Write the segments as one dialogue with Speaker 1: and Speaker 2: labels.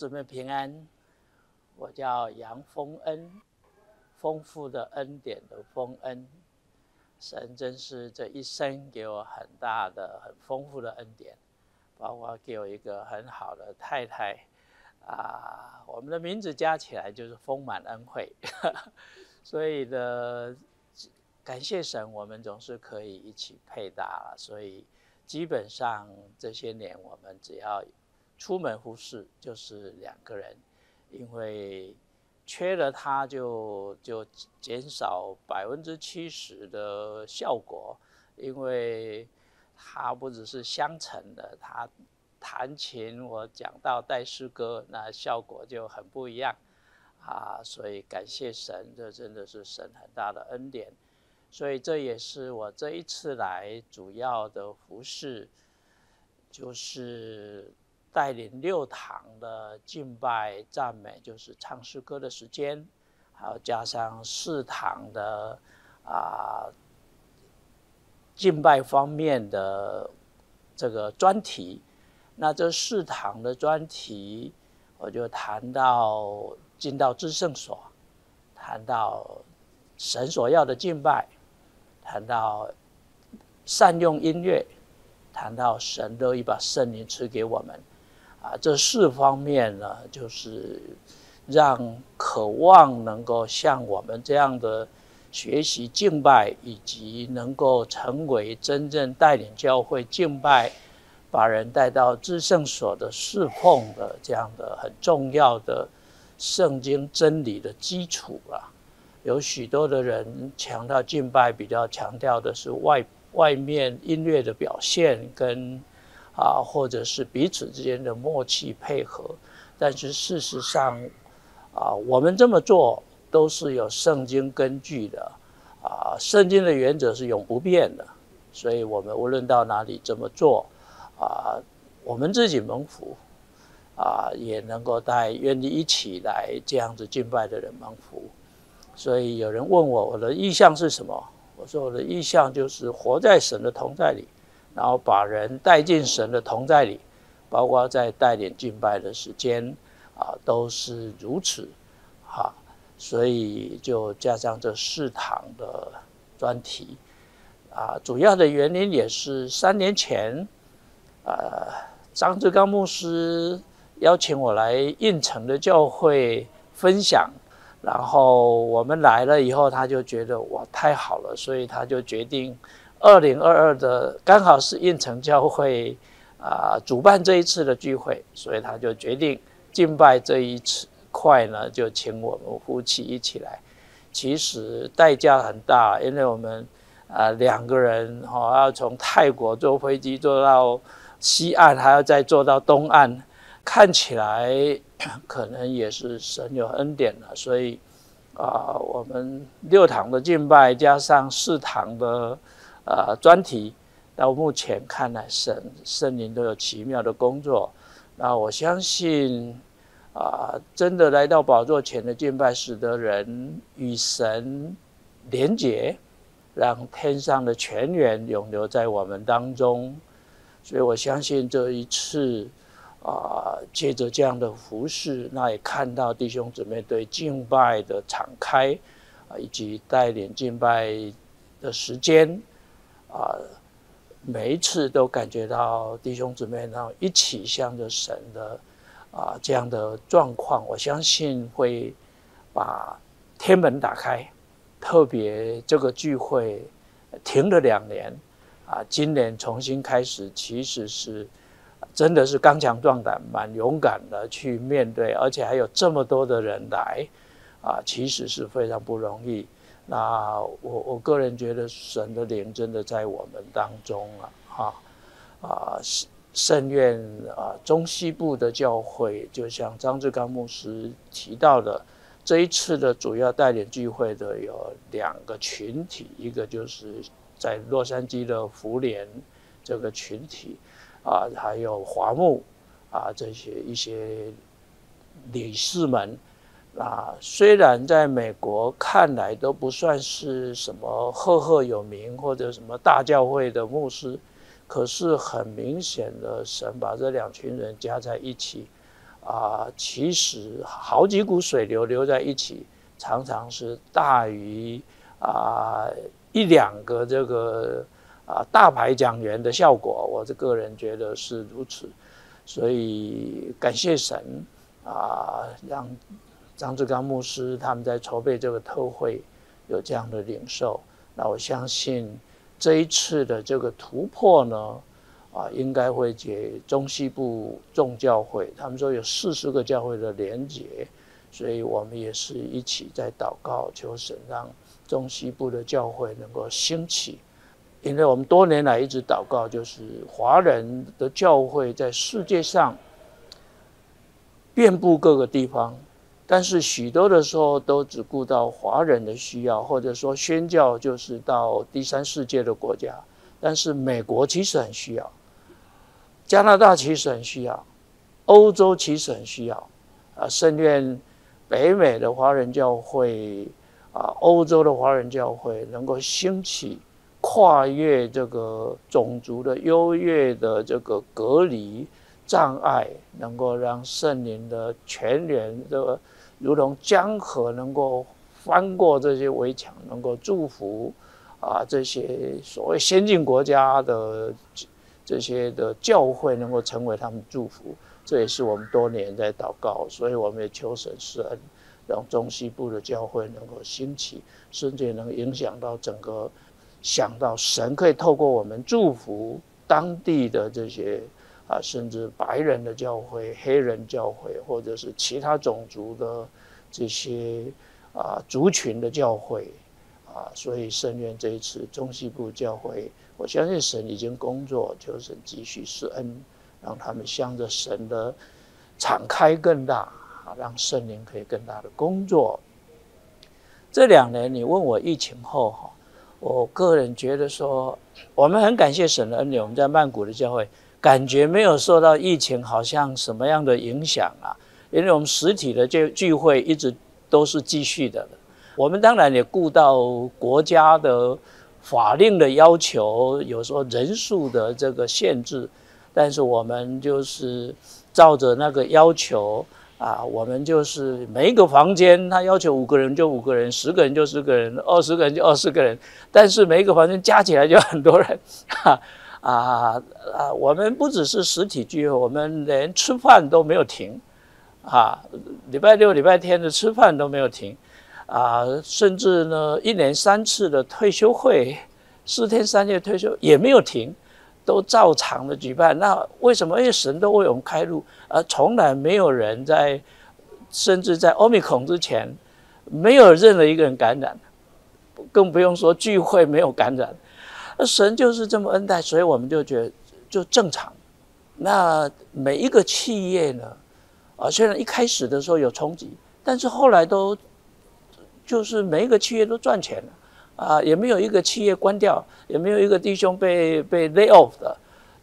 Speaker 1: 姊妹平安，我叫杨丰恩，丰富的恩典的丰恩，神真是这一生给我很大的、很丰富的恩典，包括给我一个很好的太太，啊，我们的名字加起来就是丰满恩惠，所以呢，感谢神，我们总是可以一起配搭了，所以基本上这些年我们只要。出门服侍就是两个人，因为缺了他就就减少百分之七十的效果，因为他不只是相乘的，他弹琴我讲到带诗歌，那效果就很不一样啊！所以感谢神，这真的是神很大的恩典，所以这也是我这一次来主要的服侍，就是。带领六堂的敬拜赞美，就是唱诗歌的时间，还有加上四堂的啊敬拜方面的这个专题。那这四堂的专题，我就谈到进到至圣所，谈到神所要的敬拜，谈到善用音乐，谈到神乐意把圣灵赐给我们。啊，这四方面呢，就是让渴望能够像我们这样的学习敬拜，以及能够成为真正带领教会敬拜、把人带到至圣所的侍奉的这样的很重要的圣经真理的基础了。有许多的人强调敬拜，比较强调的是外外面音乐的表现跟。啊，或者是彼此之间的默契配合，但是事实上，啊，我们这么做都是有圣经根据的，啊，圣经的原则是永不变的，所以我们无论到哪里这么做，啊，我们自己蒙福，啊，也能够带愿意一起来这样子敬拜的人蒙福。所以有人问我我的意向是什么，我说我的意向就是活在神的同在里。然后把人带进神的同在里，包括在带领敬拜的时间啊，都是如此，哈，所以就加上这四堂的专题啊，主要的原因也是三年前，呃，张志刚牧师邀请我来应城的教会分享，然后我们来了以后，他就觉得哇太好了，所以他就决定。二零二二的刚好是应城教会啊主办这一次的聚会，所以他就决定敬拜这一次块呢，就请我们夫妻一起来。其实代价很大，因为我们啊两个人哈要从泰国坐飞机坐到西岸，还要再坐到东岸，看起来可能也是神有恩典了。所以啊，我们六堂的敬拜加上四堂的。啊，专题到目前看来，圣圣灵都有奇妙的工作。那我相信，啊，真的来到宝座前的敬拜，使得人与神连结，让天上的泉源永留在我们当中。所以我相信这一次，啊，借着这样的服饰，那也看到弟兄姊妹对敬拜的敞开，啊，以及带领敬拜的时间。啊，每一次都感觉到弟兄姊妹然后一起向着神的啊这样的状况，我相信会把天门打开。特别这个聚会停了两年啊，今年重新开始，其实是真的是刚强壮胆、蛮勇敢的去面对，而且还有这么多的人来啊，其实是非常不容易。那我我个人觉得神的灵真的在我们当中了，哈啊圣愿啊中西部的教会，就像张志刚牧师提到的，这一次的主要带领聚会的有两个群体，一个就是在洛杉矶的福联这个群体，啊还有华牧啊这些一些理事们。啊，虽然在美国看来都不算是什么赫赫有名或者什么大教会的牧师，可是很明显的，神把这两群人加在一起，啊，其实好几股水流流在一起，常常是大于啊一两个这个啊大牌讲员的效果。我这个人觉得是如此，所以感谢神啊，让张志刚牧师他们在筹备这个特会有这样的领受。那我相信这一次的这个突破呢。啊，应该会解中西部众教会，他们说有四十个教会的连结，所以我们也是一起在祷告，求神让中西部的教会能够兴起。因为我们多年来一直祷告，就是华人的教会在世界上遍布各个地方，但是许多的时候都只顾到华人的需要，或者说宣教就是到第三世界的国家，但是美国其实很需要。加拿大其实很需要，欧洲其实很需要，啊，甚愿北美的华人教会，啊，欧洲的华人教会能够兴起，跨越这个种族的优越的这个隔离障碍，能够让圣灵的全员这个如同江河能够翻过这些围墙，能够祝福啊这些所谓先进国家的。这些的教会能够成为他们祝福，这也是我们多年在祷告，所以我们也求神施恩，让中西部的教会能够兴起，甚至能影响到整个，想到神可以透过我们祝福当地的这些啊，甚至白人的教会、黑人教会，或者是其他种族的这些啊族群的教会啊，所以圣愿这一次中西部教会。我相信神已经工作，求神继续施恩，让他们向着神的敞开更大，啊，让圣灵可以更大的工作。这两年你问我疫情后哈，我个人觉得说，我们很感谢神的恩典，我们在曼谷的教会感觉没有受到疫情好像什么样的影响啊，因为我们实体的这聚会一直都是继续的。我们当然也顾到国家的。法令的要求有时候人数的这个限制，但是我们就是照着那个要求啊，我们就是每一个房间他要求五个人就五个人，十个人就十个人，二十个人就二十个人，但是每一个房间加起来就很多人，哈啊啊！我们不只是实体聚会，我们连吃饭都没有停，啊，礼拜六、礼拜天的吃饭都没有停。啊，甚至呢，一年三次的退休会，四天三夜退休也没有停，都照常的举办。那为什么？因为神都为我们开路，而从来没有人在，甚至在欧米孔之前，没有任何一个人感染，更不用说聚会没有感染。那神就是这么恩待，所以我们就觉得就正常。那每一个企业呢，啊，虽然一开始的时候有冲击，但是后来都。就是每一个企业都赚钱了，啊，也没有一个企业关掉，也没有一个弟兄被被 lay off 的，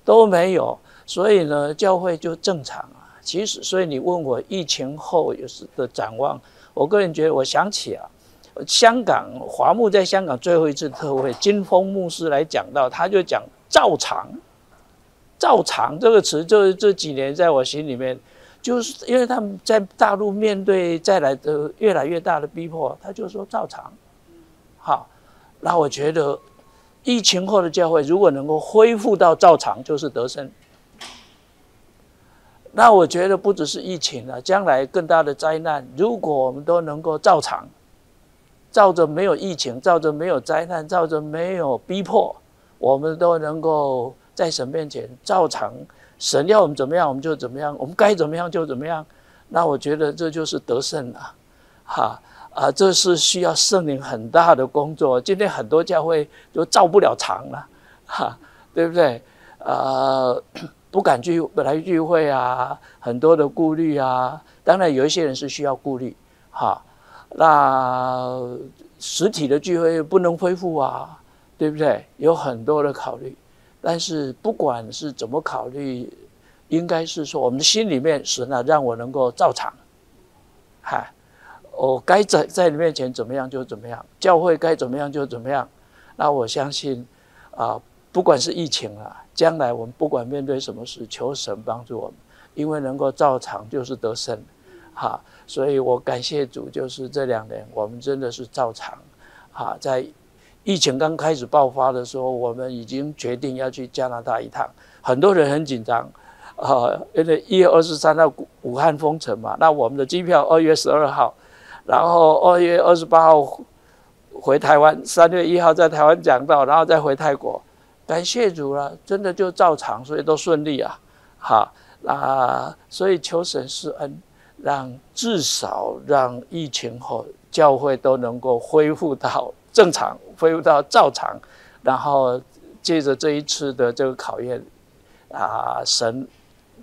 Speaker 1: 都没有，所以呢，教会就正常啊。其实，所以你问我疫情后有时的展望，我个人觉得，我想起啊，香港华牧在香港最后一次特会，金峰牧师来讲到，他就讲照常，照常这个词，就是这几年在我心里面。就是因为他们在大陆面对再来的越来越大的逼迫，他就说照常，好，那我觉得疫情后的教会如果能够恢复到照常，就是得胜。那我觉得不只是疫情了，将来更大的灾难，如果我们都能够照常，照着没有疫情，照着没有灾难，照着没有逼迫，我们都能够在神面前照常。神要我们怎么样，我们就怎么样；我们该怎么样就怎么样。那我觉得这就是得胜了，哈啊！这是需要圣灵很大的工作。今天很多教会都照不了常了，哈，对不对？呃，不敢聚本来聚会啊，很多的顾虑啊。当然有一些人是需要顾虑，哈。那实体的聚会不能恢复啊，对不对？有很多的考虑。但是不管是怎么考虑，应该是说我们的心里面神啊，让我能够照常，嗨，我该在在你面前怎么样就怎么样，教会该怎么样就怎么样。那我相信啊，不管是疫情啊，将来我们不管面对什么事，求神帮助我们，因为能够照常就是得胜，哈，所以我感谢主，就是这两年我们真的是照常，哈，在疫情刚开始爆发的时候，我们已经决定要去加拿大一趟，很多人很紧张，啊，因为一月二十三号武汉封城嘛，那我们的机票二月十二号，然后二月二十八号回台湾，三月一号在台湾讲到，然后再回泰国。感谢主了，真的就照常，所以都顺利啊，哈，那所以求神施恩，让至少让疫情后教会都能够恢复到正常，恢复到照常，然后借着这一次的这个考验，啊，神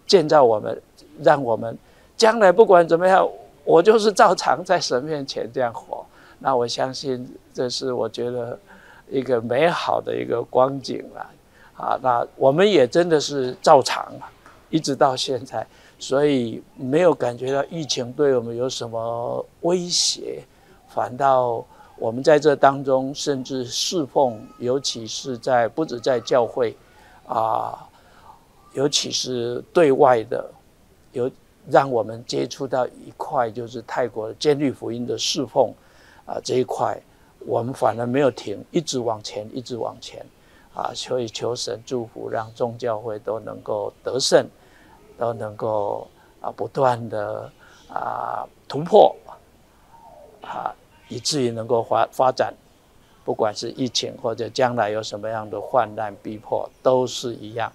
Speaker 1: 建造我们，让我们将来不管怎么样，我就是照常在神面前这样活，那我相信这是我觉得。一个美好的一个光景了，啊，那我们也真的是照常啊，一直到现在，所以没有感觉到疫情对我们有什么威胁，反倒我们在这当中，甚至侍奉，尤其是在不止在教会，啊，尤其是对外的，有让我们接触到一块，就是泰国的监律福音的侍奉，啊，这一块。我们反而没有停，一直往前，一直往前，啊！所以求神祝福，让众教会都能够得胜，都能够啊不断的啊突破，啊，以至于能够发发展，不管是疫情或者将来有什么样的患难逼迫，都是一样。